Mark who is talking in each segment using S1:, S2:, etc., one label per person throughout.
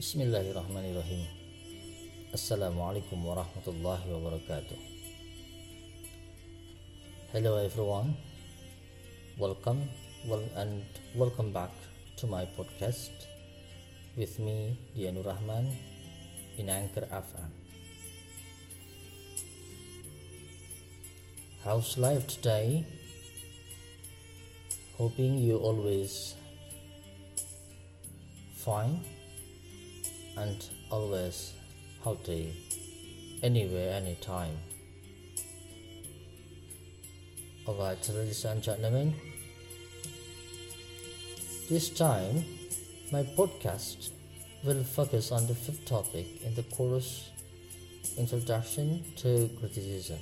S1: Bismillahirrahmanirrahim. Assalamualaikum warahmatullahi wabarakatuh. Hello everyone. Welcome well, and welcome back to my podcast with me Dianur Rahman in Anchor FM. How's life today? Hoping you always fine and always healthy anywhere, anytime. Alright, ladies and gentlemen, this time my podcast will focus on the fifth topic in the course Introduction to Criticism.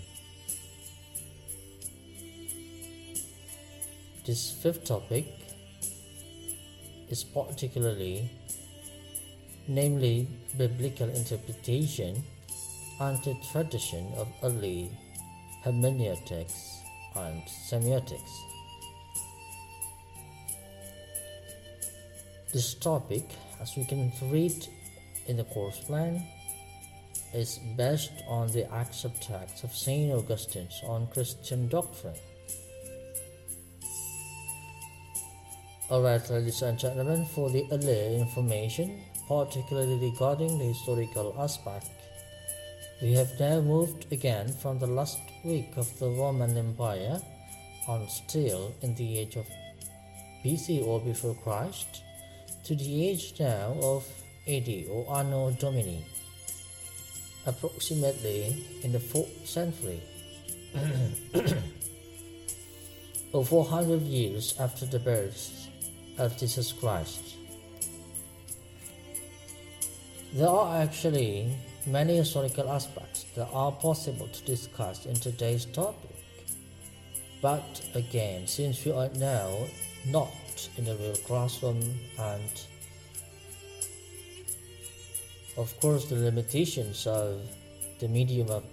S1: This fifth topic is particularly namely biblical interpretation and the tradition of early hermeneutics and semiotics. This topic, as we can read in the course plan, is based on the accept text of St. Augustine's on Christian doctrine. Alright, ladies and gentlemen, for the earlier information, particularly regarding the historical aspect, we have now moved again from the last week of the Roman Empire on still in the age of BC or before Christ to the age now of AD or Anno Domini, approximately in the 4th century. or 400 years after the birth of Jesus Christ. There are actually many historical aspects that are possible to discuss in today's topic. But again, since we are now not in the real classroom and of course the limitations of the medium of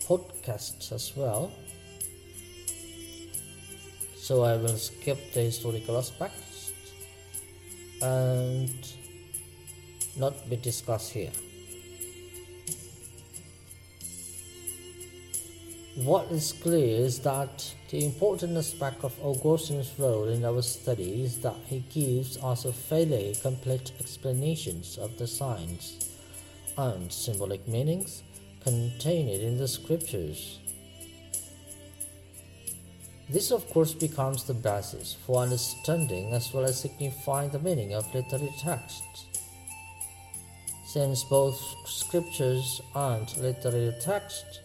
S1: podcasts as well, so I will skip the historical aspects and not be discussed here. What is clear is that the important aspect of Augustine's role in our study is that he gives us a fairly complete explanations of the signs and symbolic meanings contained in the scriptures. This, of course, becomes the basis for understanding as well as signifying the meaning of literary texts since both scriptures and literary texts,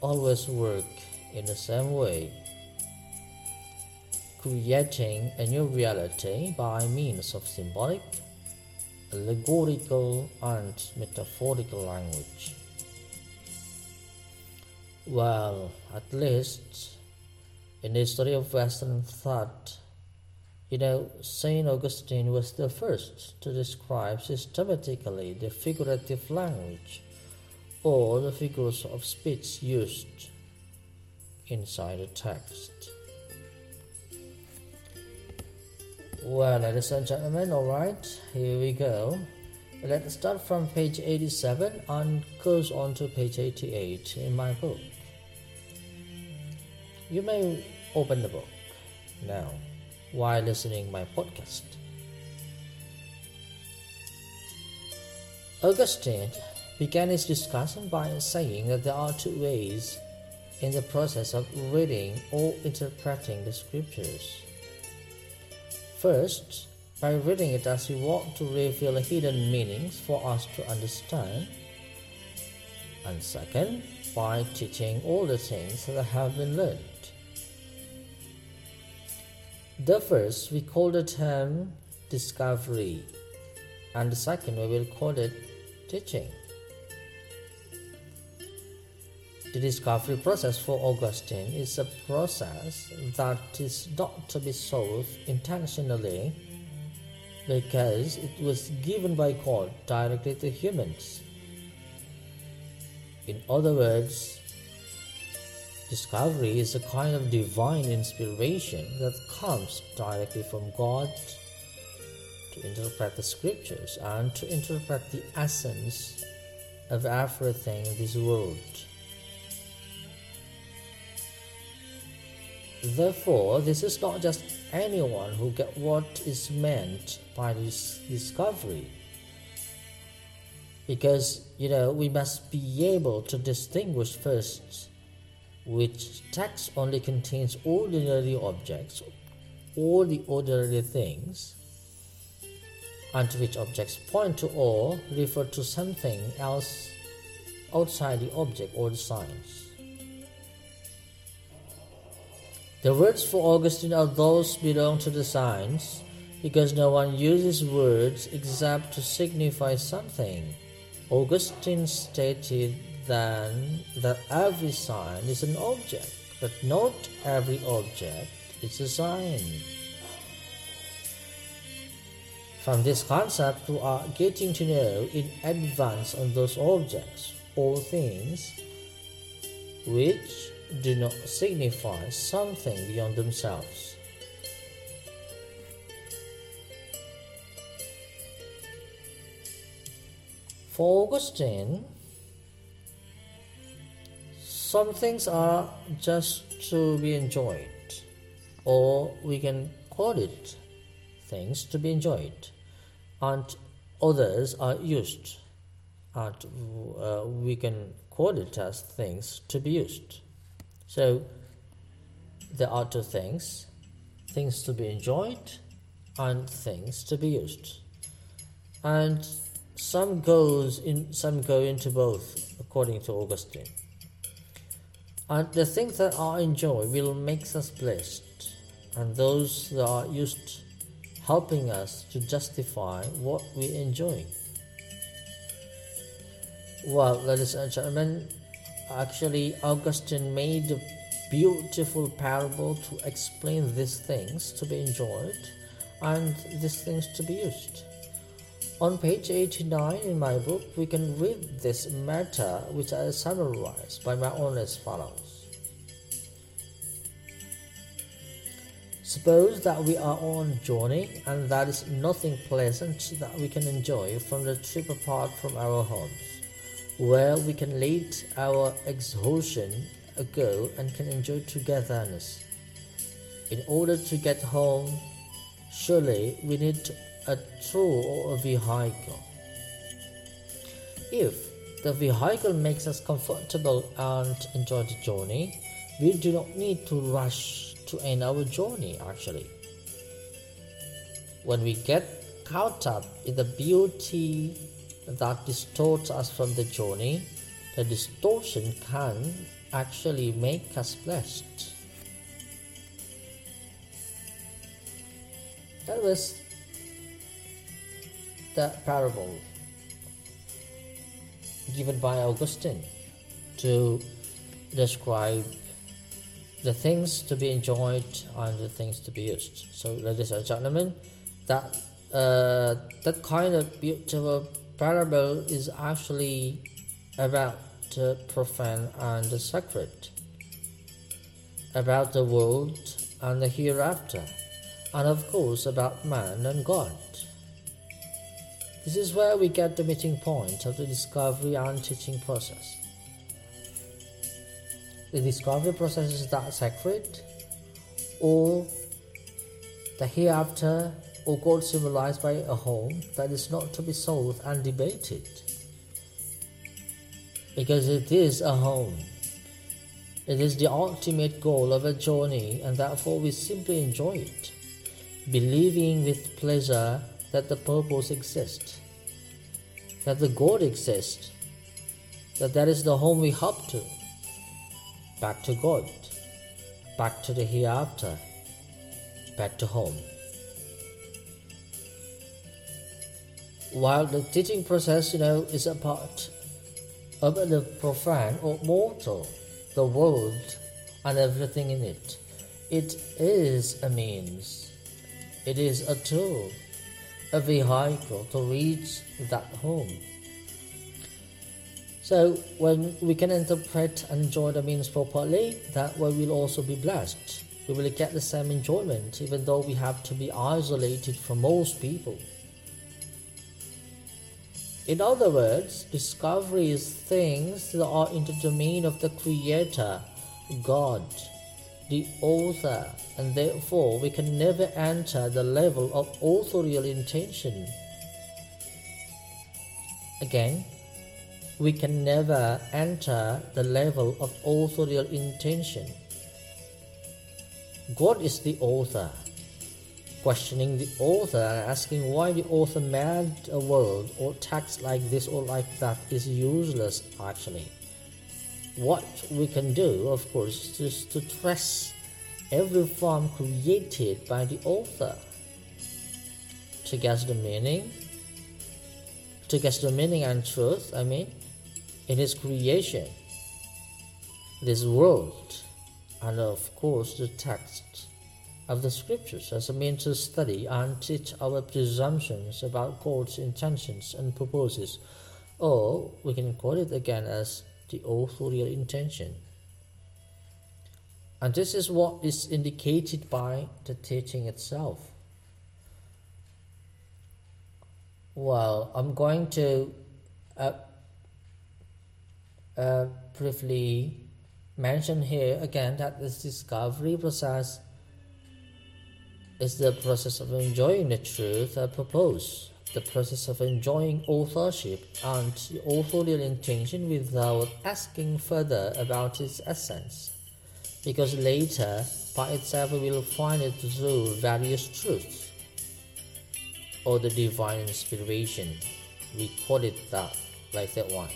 S1: always work in the same way, creating a new reality by means of symbolic, allegorical, and metaphorical language. Well, at least in the history of Western thought, you know, St. Augustine was the first to describe systematically the figurative language or the figures of speech used inside a text. Well, ladies and gentlemen, alright, here we go. Let's start from page 87 and goes on to page 88 in my book. You may open the book now while listening my podcast. Augustine began his discussion by saying that there are two ways in the process of reading or interpreting the scriptures. First, by reading it as we want to reveal hidden meanings for us to understand, and second, by teaching all the things that have been learned. The first we call the term discovery, and the second we will call it teaching. The discovery process for Augustine is a process that is not to be solved intentionally because it was given by God directly to humans. In other words, discovery is a kind of divine inspiration that comes directly from God to interpret the scriptures and to interpret the essence of everything in this world. Therefore, this is not just anyone who get what is meant by this discovery. Because, you know, we must be able to distinguish first which text only contains ordinary objects, all the ordinary things, and which objects point to or refer to something else outside the object or the signs. The words for Augustine are those belong to the signs because no one uses words except to signify something. Augustine stated then that every sign is an object, but not every object is a sign. From this concept, we are getting to know in advance on those objects or things which do not signify something beyond themselves. For Augustine, some things are just to be enjoyed, or we can call it things to be enjoyed, and others are used, and uh, we can call it as things to be used. So there are two things things to be enjoyed and things to be used. And some goes in some go into both according to Augustine. And the things that are enjoyed will make us blessed, and those that are used helping us to justify what we enjoy. Well, ladies and gentlemen, Actually, Augustine made a beautiful parable to explain these things to be enjoyed and these things to be used. On page 89 in my book, we can read this matter which I summarize by my own as follows. Suppose that we are on a journey and there is nothing pleasant that we can enjoy from the trip apart from our homes where we can let our exhaustion go and can enjoy togetherness. In order to get home, surely we need a tool or a vehicle. If the vehicle makes us comfortable and enjoy the journey, we do not need to rush to end our journey actually. When we get caught up in the beauty that distorts us from the journey, the distortion can actually make us blessed. That was the parable given by Augustine to describe the things to be enjoyed and the things to be used. So, ladies and gentlemen, that uh, that kind of beautiful parable is actually about the profane and the sacred, about the world and the hereafter, and of course about man and God. This is where we get the meeting point of the discovery and teaching process. The discovery process is that sacred, or the hereafter or God symbolized by a home that is not to be solved and debated. Because it is a home. It is the ultimate goal of a journey, and therefore we simply enjoy it, believing with pleasure that the purpose exists, that the God exists, that that is the home we hope to. Back to God, back to the hereafter, back to home. while the teaching process, you know, is a part of the profane or mortal, the world and everything in it. It is a means, it is a tool, a vehicle to reach that home. So, when we can interpret and enjoy the means properly, that way we'll also be blessed. We will get the same enjoyment, even though we have to be isolated from most people In other words, discovery is things that are in the domain of the Creator, God, the author, and therefore we can never enter the level of authorial intention. Again, we can never enter the level of authorial intention. God is the author. Questioning the author and asking why the author made a word or text like this or like that is useless actually. What we can do, of course, is to trace every form created by the author to guess the meaning, to guess the meaning and truth, I mean, in his creation, this world, and of course the text of the scriptures as a means to study and teach our presumptions about God's intentions and purposes, or we can call it again as the authorial intention. And this is what is indicated by the teaching itself. Well, I'm going to uh, uh, briefly mention here again that this discovery process is the process of enjoying the truth I propose, the process of enjoying authorship and authorial intention without asking further about its essence. Because later, by itself, we will find it through various truths or the divine inspiration. We call it that, like that one.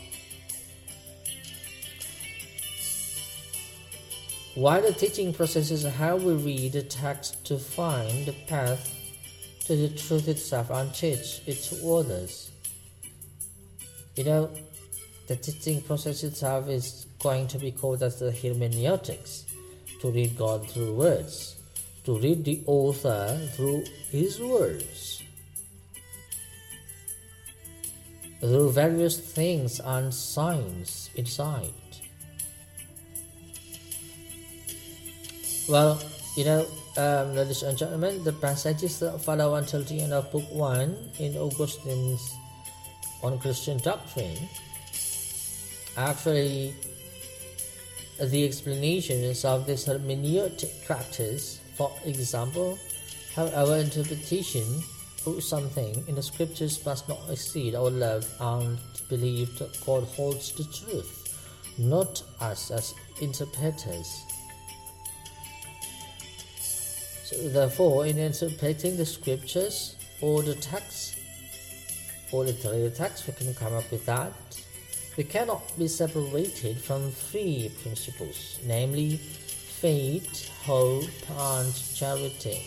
S1: While the teaching process is how we read the text to find the path to the truth itself and teach it to others. You know, the teaching process itself is going to be called as the hermeneutics, to read God through words, to read the author through his words. Through various things and signs inside. Well, you know, um, ladies and gentlemen, the passages that follow until the end of Book 1 in Augustine's On Christian Doctrine actually the explanations of this hermeneutic practice, for example, how our interpretation of something in the scriptures must not exceed our love and belief that God holds the truth, not us as interpreters. Therefore, in interpreting the scriptures or the text, or literary text, we can come up with that. We cannot be separated from three principles, namely faith, hope, and charity.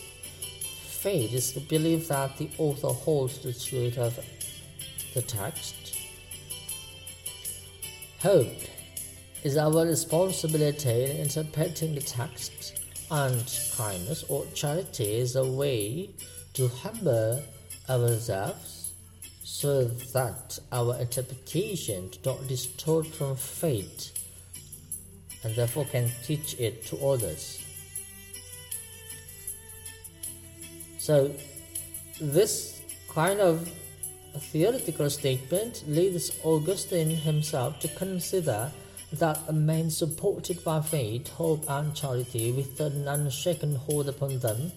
S1: Faith is the belief that the author holds the truth of the text. Hope is our responsibility in interpreting the text and kindness or charity is a way to humble ourselves so that our interpretation do not distort from faith and therefore can teach it to others. So, this kind of theoretical statement leads Augustine himself to consider that a man supported by faith, hope, and charity with an unshaken hold upon them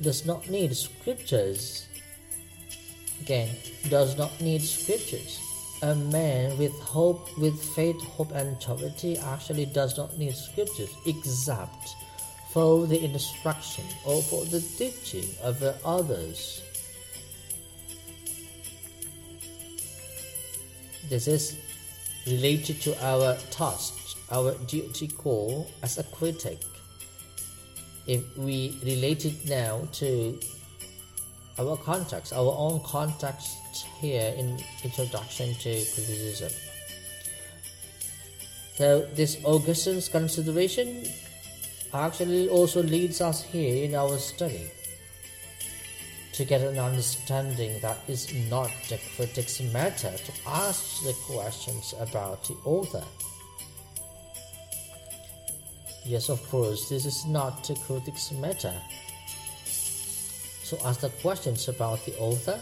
S1: does not need scriptures. Again, does not need scriptures. A man with hope, with faith, hope, and charity actually does not need scriptures except for the instruction or for the teaching of the others. This is related to our task, our duty call as a critic. If we relate it now to our context, our own context here in Introduction to Criticism. So this Augustine's consideration actually also leads us here in our study to get an understanding that is not the critic's matter to ask the questions about the author. Yes, of course, this is not the critic's matter. So ask the questions about the author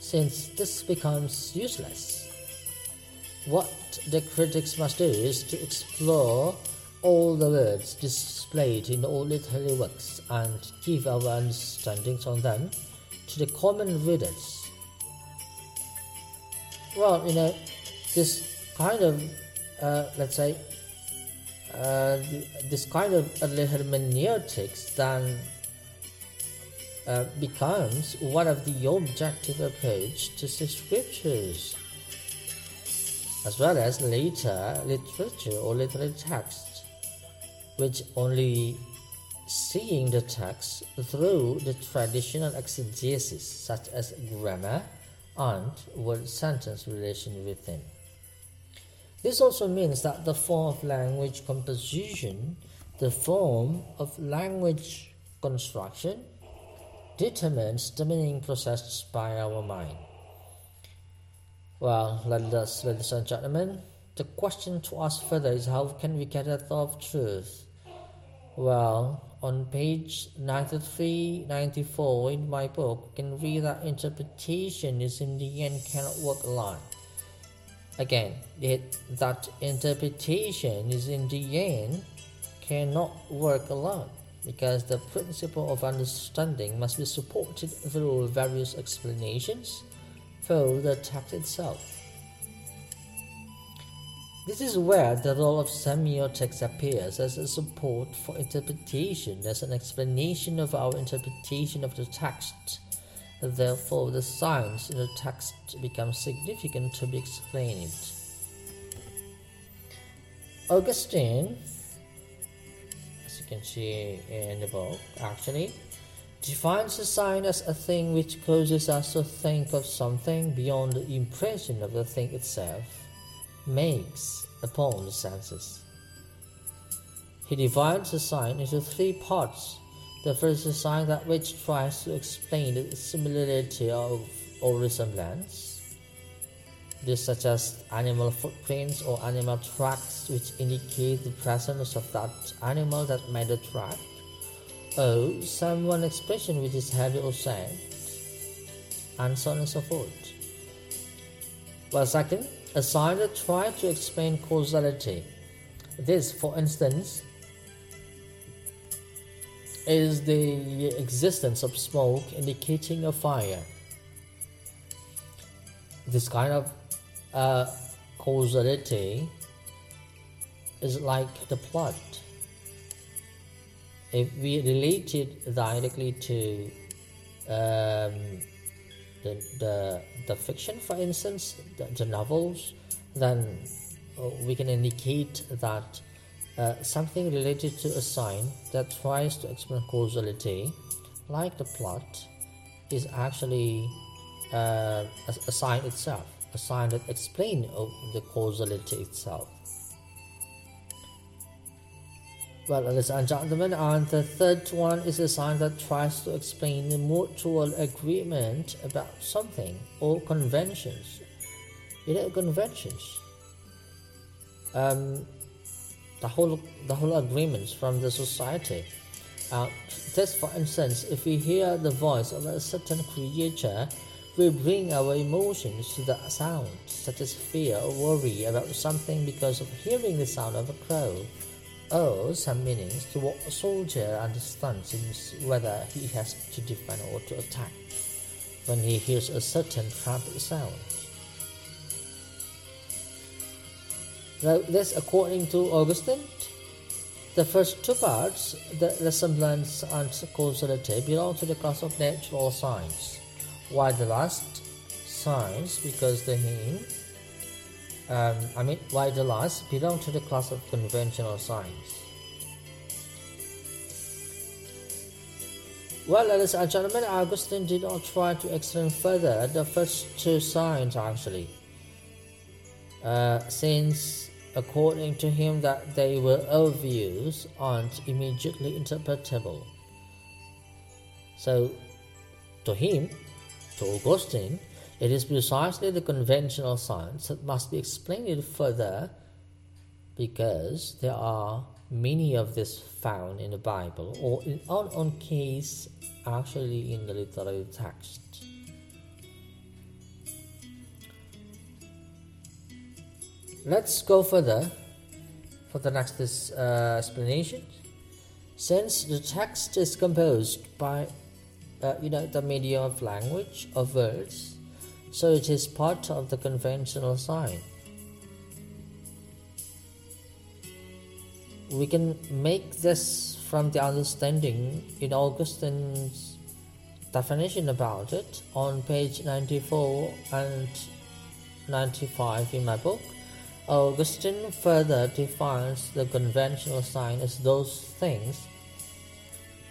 S1: since this becomes useless. What the critics must do is to explore all the words displayed in all literary works and give our understandings on them to the common readers. Well, you know, this kind of, uh, let's say, uh, this kind of hermeneutics then uh, becomes one of the objective approach to the scriptures, as well as later literature or literary texts, which only seeing the text through the traditional exegesis, such as grammar and word sentence relation within. This also means that the form of language composition, the form of language construction, determines the meaning processed by our mind. Well, us, ladies and gentlemen, the question to ask further is how can we get at of truth? Well, on page 93 94 in my book, can read that interpretation is in the end cannot work alone. Again, it, that interpretation is in the end cannot work alone because the principle of understanding must be supported through various explanations through the text itself. This is where the role of semiotics appears as a support for interpretation, as an explanation of our interpretation of the text. Therefore, the signs in the text become significant to be explained. Augustine, as you can see in the book, actually defines a sign as a thing which causes us to think of something beyond the impression of the thing itself makes upon the senses. He divides the sign into three parts the first is sign that which tries to explain the similarity of or resemblance. This such as animal footprints or animal tracks which indicate the presence of that animal that made the track. Or some one expression which is heavy or sad. And so on and so forth. Well second, a sign that tries to explain causality. This, for instance, is the existence of smoke indicating a fire. This kind of uh, causality is like the plot. If we relate it directly to um, the, the, the fiction, for instance, the, the novels, then uh, we can indicate that uh, something related to a sign that tries to explain causality, like the plot, is actually uh, a, a, sign itself, a sign that explains the causality itself. Well, ladies and gentlemen, and the third one is a sign that tries to explain the mutual agreement about something or conventions. You know, conventions. Um, the whole the whole agreements from the society. Uh, just for instance, if we hear the voice of a certain creature, we bring our emotions to the sound, such as fear or worry about something because of hearing the sound of a crow, or some meanings to what a soldier understands in whether he has to defend or to attack when he hears a certain trumpet sound. Now, this, according to Augustine, the first two parts, the resemblance and causality, belong to the class of natural signs, while the last science, because the him, um, I mean, while the last belong to the class of conventional signs. Well, ladies and gentlemen, Augustine did not try to extend further the first two signs actually. Uh, since according to him that they were obvious and immediately interpretable. So, to him, to Augustine, it is precisely the conventional signs that must be explained further because there are many of these found in the Bible or in our own case actually in the literary text. Let's go further for the next uh, explanation. Since the text is composed by uh, you know the medium of language or words, so it is part of the conventional sign. We can make this from the understanding in Augustine's definition about it on page 94 and 95 in my book. Augustine further defines the conventional sign as those things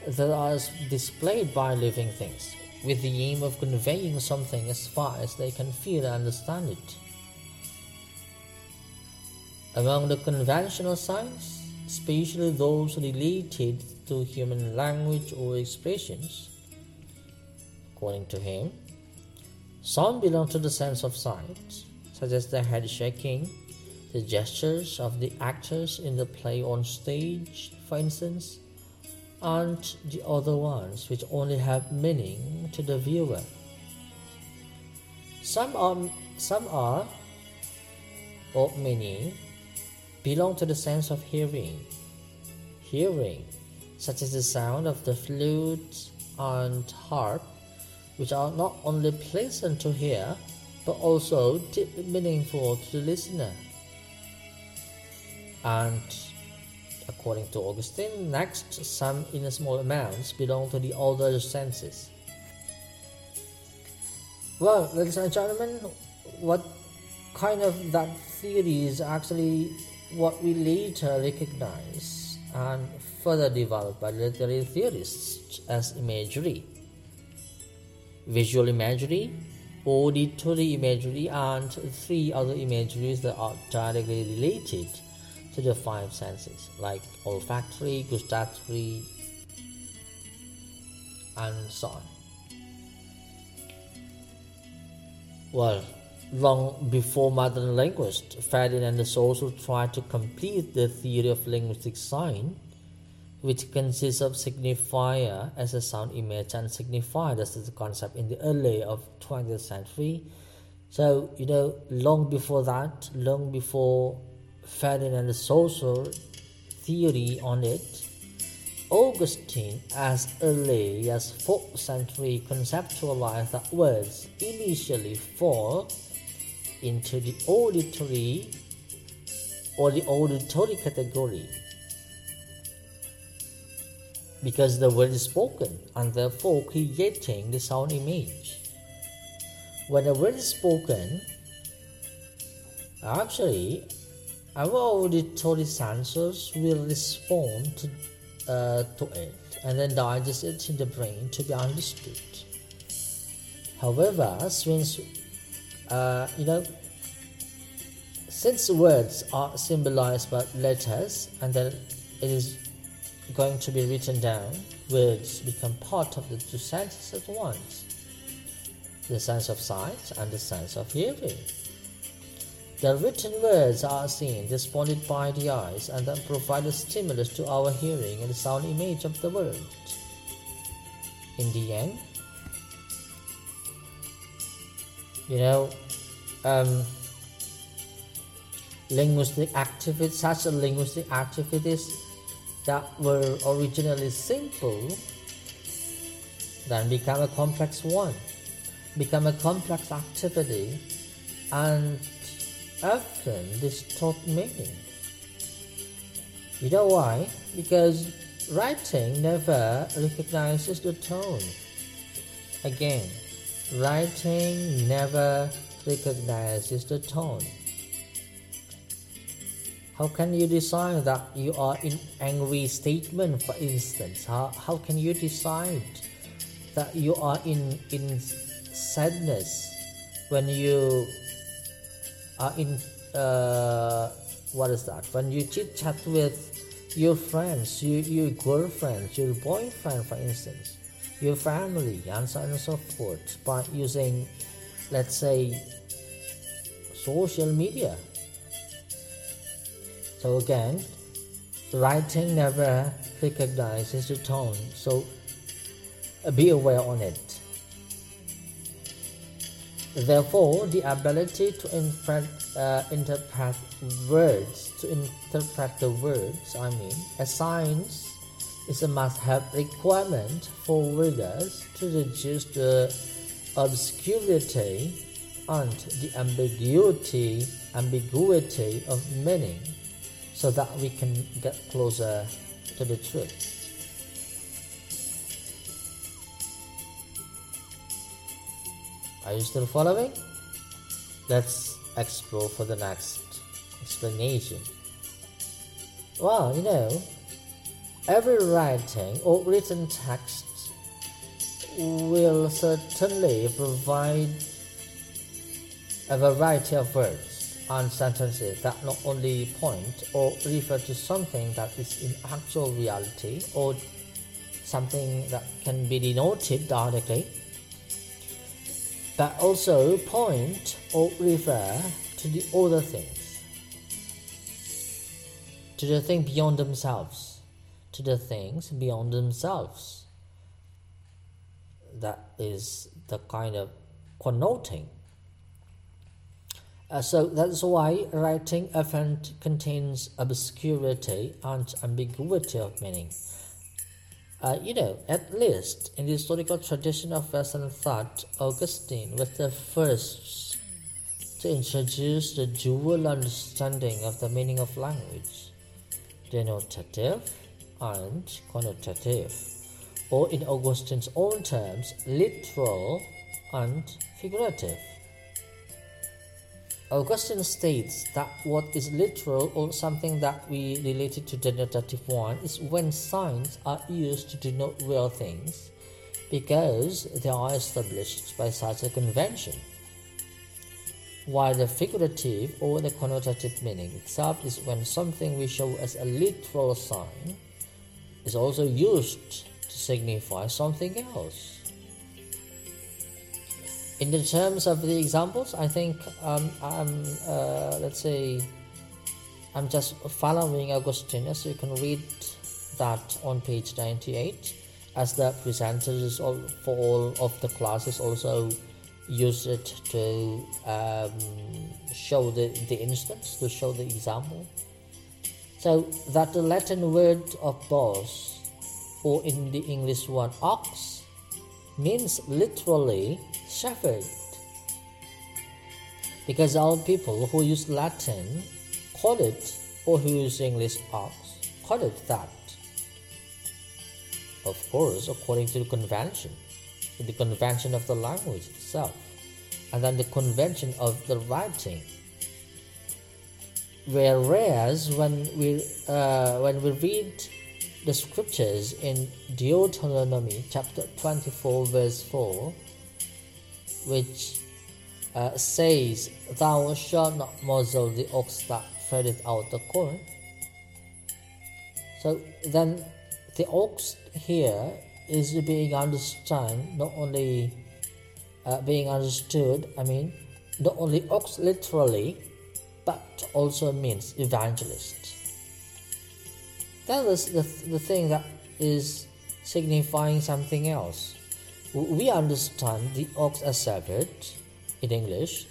S1: that are displayed by living things, with the aim of conveying something as far as they can feel and understand it. Among the conventional signs, especially those related to human language or expressions, according to him, some belong to the sense of sight, such as the head shaking, the gestures of the actors in the play on stage, for instance, and the other ones which only have meaning to the viewer. Some are, some are, or many, belong to the sense of hearing. Hearing, such as the sound of the flute and harp, which are not only pleasant to hear, but also deeply meaningful to the listener. And according to Augustine, next, some in small amounts belong to the older senses. Well, ladies and gentlemen, what kind of that theory is actually what we later recognize and further developed by literary theorists as imagery. Visual imagery, auditory imagery, and three other imageries that are directly related to the five senses like olfactory, gustatory, and so on. Well, long before modern linguists, Ferdinand de Saussure tried to complete the theory of linguistic sign, which consists of signifier as a sound image and signified as the concept in the early of 20th century. So, you know, long before that, long before Ferdinand Saussure theory on it, Augustine, as early as 4th century, conceptualized that words initially fall into the auditory or the auditory category because the word is spoken and therefore creating the sound image. When a word is spoken, actually our auditory sensors will respond to, uh, to it and then digest it in the brain to be understood. However, since uh, you know, since words are symbolized by letters and then it is going to be written down, words become part of the two senses at once the sense of sight and the sense of hearing. The written words are seen, responded by the eyes, and then provide a stimulus to our hearing and sound image of the world. In the end, you know, um, linguistic activities, such a linguistic activities that were originally simple, then become a complex one, become a complex activity, and often distort meaning. You know why? Because writing never recognizes the tone. Again, writing never recognizes the tone. How can you decide that you are in angry statement, for instance? How, how can you decide that you are in, in sadness when you in uh, what is that? When you chit chat with your friends your, your girlfriend your boyfriend for instance your family and so on and so forth by using let's say social media. So again writing never recognizes the tone so be aware on it Therefore, the ability to interpret, uh, interpret words, to interpret the words, I mean, as signs, is a must-have requirement for readers to reduce the obscurity and the ambiguity, ambiguity of meaning, so that we can get closer to the truth. Are you still following? Let's explore for the next explanation. Well, you know, every writing or written text will certainly provide a variety of words and sentences that not only point or refer to something that is in actual reality or something that can be denoted directly but also point or refer to the other things, to the thing beyond themselves, to the things beyond themselves. That is the kind of connoting. Uh, so that's why writing often contains obscurity and ambiguity of meaning. Uh, you know, at least in the historical tradition of Western thought, Augustine was the first to introduce the dual understanding of the meaning of language, denotative and connotative, or in Augustine's own terms, literal and figurative. Augustine states that what is literal or something that we related to denotative one is when signs are used to denote real things because they are established by such a convention. While the figurative or the connotative meaning itself is when something we show as a literal sign is also used to signify something else in the terms of the examples, I think um, I'm, uh, let's say, I'm just following Augustinus. So you can read that on page 98 as the presenters for all of the classes also use it to um, show the, the instance, to show the example. So that the Latin word of bos, or in the English one ox, means literally shepherd. Because all people who use Latin call it, or who use English ox, call it that. Of course, according to the convention, the convention of the language itself, and then the convention of the writing. Whereas when we uh, when we read the scriptures in Deuteronomy chapter 24 verse 4 which uh, says, Thou shalt not muzzle the ox that treadeth out the corn. So then the ox here is being understood, not only uh, being understood, I mean, not only ox literally, but also means evangelist. That is the, the thing that is signifying something else we understand the ox as separate in English,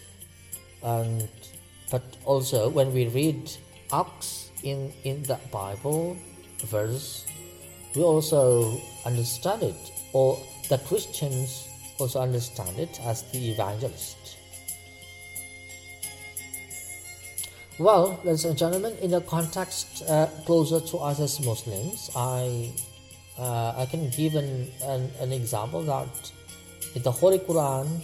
S1: and but also when we read ox in in the Bible verse, we also understand it, or the Christians also understand it as the evangelist. Well, ladies and gentlemen, in the context uh, closer to us as Muslims, I uh, I can give an, an, an example that in the Holy Quran,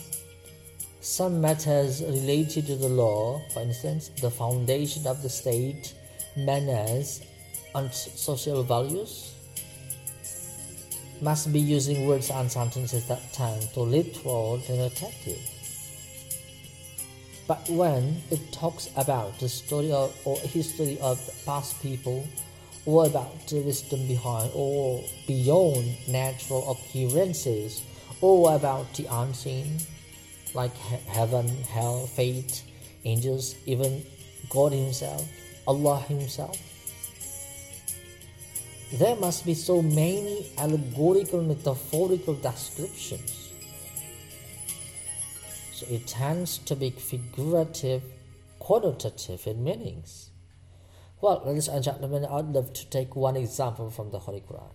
S1: some matters related to the law, for instance, the foundation of the state, manners, and social values, must be using words and sentences that tend to literal denotative. But when it talks about the story of, or history of past people or about the wisdom behind or beyond natural occurrences? Or about the unseen? Like heaven, hell, fate, angels, even God Himself, Allah Himself. There must be so many allegorical, metaphorical descriptions it tends to be figurative, quantitative in meanings. Well, ladies and gentlemen, I'd love to take one example from the Holy Quran.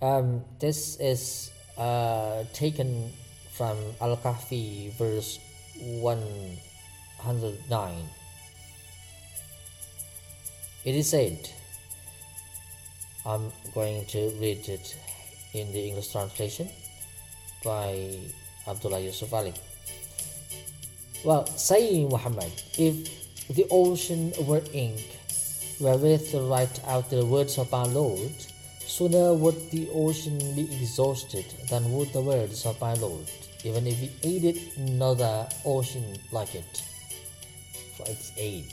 S1: Um, this is uh, taken from Al Kahfi, verse 109. It is said, I'm going to read it in the English translation by Abdullah Yusuf Ali. Well, saying Muhammad, if the ocean were ink wherewith to write out the words of our Lord, sooner would the ocean be exhausted than would the words of my Lord, even if he aided another ocean like it for its aid.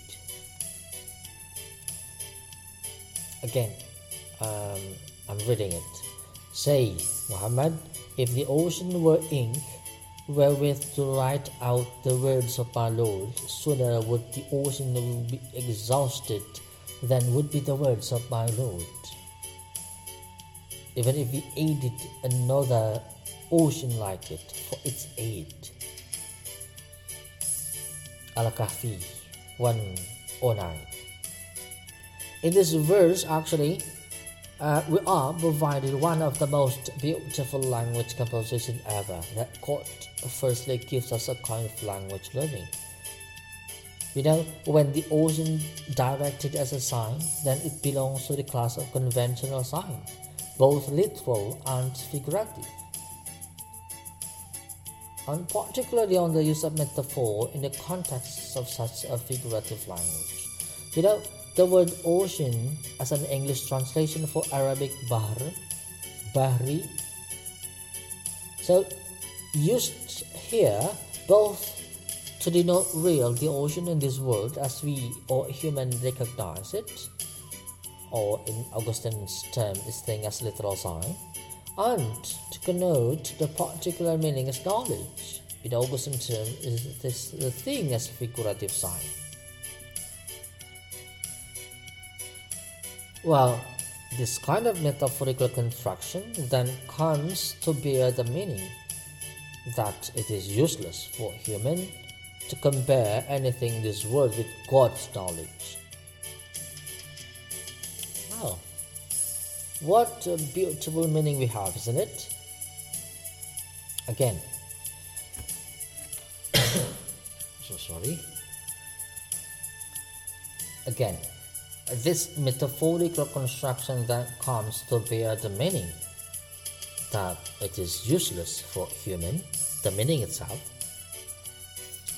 S1: Again, um, I'm reading it. Say, Muhammad, if the ocean were ink, wherewith to write out the words of our Lord, sooner would the ocean be exhausted than would be the words of my Lord. Even if we aided another ocean like it for its aid. Al Kahfi 109. In this verse, actually, uh, we are provided one of the most beautiful language composition ever that God firstly gives us a kind of language learning. You know, when the ocean directed as a sign, then it belongs to the class of conventional sign, both literal and figurative. And particularly on the use of metaphor in the context of such a figurative language. You know, the word ocean as an English translation for Arabic bahr, bahri. So used here both to denote real the ocean in this world as we or human recognize it, or in Augustine's term this thing as literal sign, and to connote the particular meaning as knowledge. In Augustine's term is this the thing as figurative sign. Well, this kind of metaphorical construction then comes to bear the meaning that it is useless for human to compare anything in this world with God's knowledge. Wow, what a beautiful meaning we have, isn't it? Again, so sorry. Again, this metaphorical construction then comes to bear the meaning that it is useless for human, the meaning itself,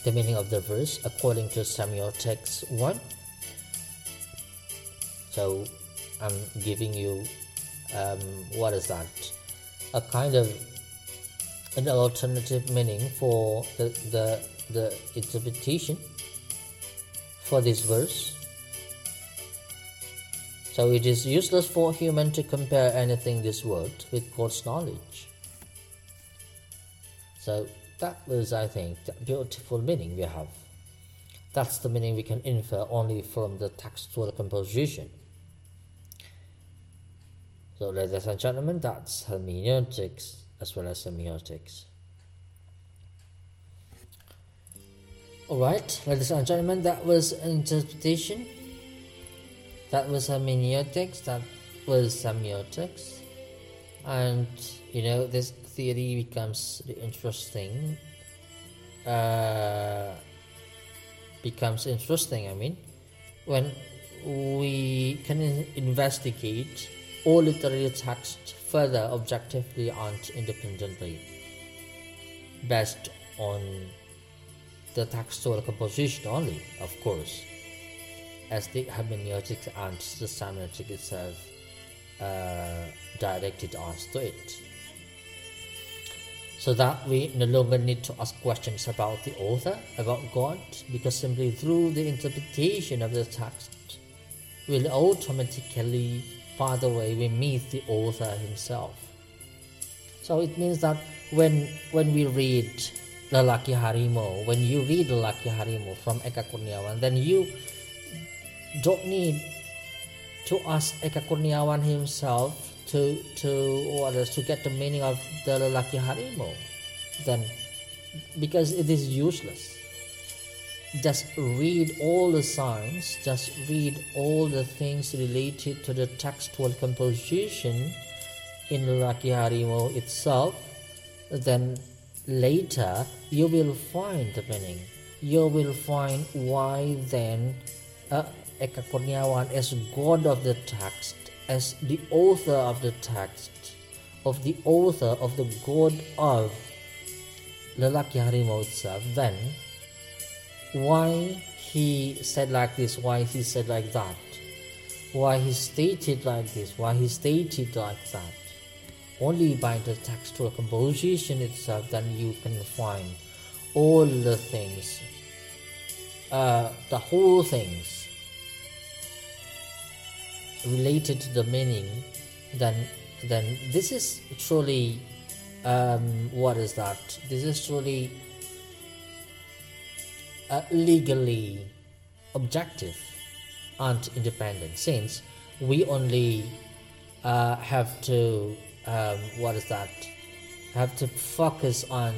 S1: the meaning of the verse according to Samuel text 1. So I'm giving you, um, what is that? A kind of an alternative meaning for the, the, the interpretation for this verse so it is useless for human to compare anything this world with God's knowledge. So that was, I think, the beautiful meaning we have. That's the meaning we can infer only from the textual composition. So, ladies and gentlemen, that's hermeneutics as well as semiotics. Alright, ladies and gentlemen, that was interpretation that was hermeneutics, that was a semiotics. And you know, this theory becomes interesting. Uh, becomes interesting, I mean, when we can investigate all literary texts further objectively and independently, based on the textual composition only, of course as the hermeneutics and the semiotic itself uh, directed us to it. So that we no longer need to ask questions about the author, about God, because simply through the interpretation of the text, we will automatically find the way we meet the author himself. So it means that when when we read Lelaki Harimau, when you read Lelaki Harimau from Eka Kurniawan, then you don't need to ask Eka Kurniawan himself to to what to get the meaning of the lelaki harimau. Then because it is useless. Just read all the signs just read all the things related to the textual composition in Lelaki Harimau itself. Then later you will find the meaning. You will find why then uh, Eka Kurniawan as god of the text as the author of the text of the author of the god of Lelaki Harimau itself, then why he said like this, why he said like that, why he stated like this, why he stated like that. Only by the textual composition itself, then you can find all the things, uh, the whole things related to the meaning, then then this is truly um, what is that? This is truly uh, legally objective and independent since we only uh, have to um, what is that have to focus on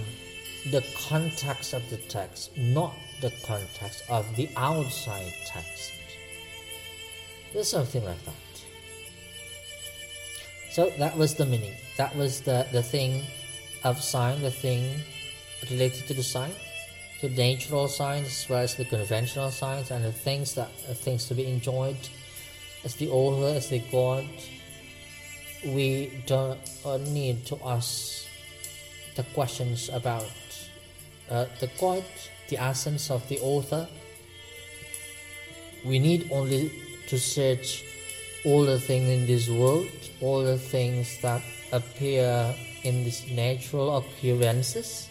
S1: the context of the text not the context of the outside text there's something like that so that was the meaning. That was the, the thing of sign, the thing related to the sign, to the natural signs as well as the conventional signs and the things that things to be enjoyed as the author, as the God. We don't uh, need to ask the questions about uh, the God, the essence of the author. We need only to search all the things in this world, all the things that appear in these natural occurrences,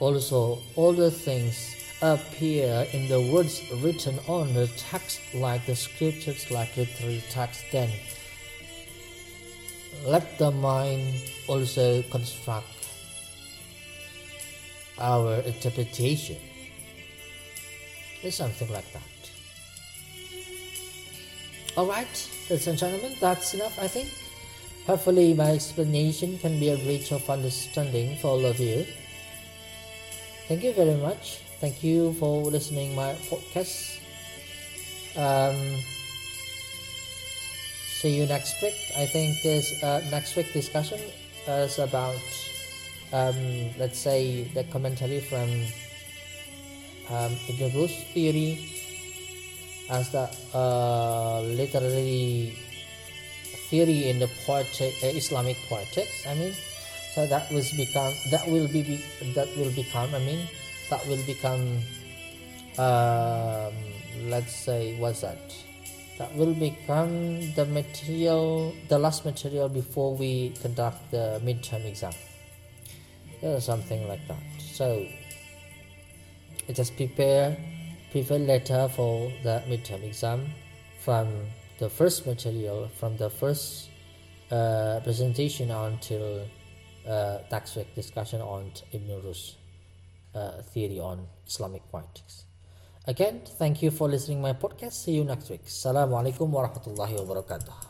S1: also all the things appear in the words written on the text like the scriptures, like literary text, then let the mind also construct our interpretation. It's something like that. Alright, ladies and gentlemen, that's enough, I think. Hopefully, my explanation can be a bridge of understanding for all of you. Thank you very much. Thank you for listening my podcast. Um, see you next week. I think this uh, next week discussion is about, um, let's say, the commentary from um, Ibn theory as the uh, literary theory in the poetic uh, Islamic poetics. I mean, so that was become that will be, be that will become. I mean, that will become. Um, let's say what's that? That will become the material, the last material before we conduct the midterm exam. Something like that. So just prepare prepare letter for the midterm exam from the first material from the first uh, presentation until uh, next week discussion on Ibn Rushd uh, theory on Islamic politics. Again, thank you for listening my podcast. See you next week. Assalamualaikum warahmatullahi wabarakatuh.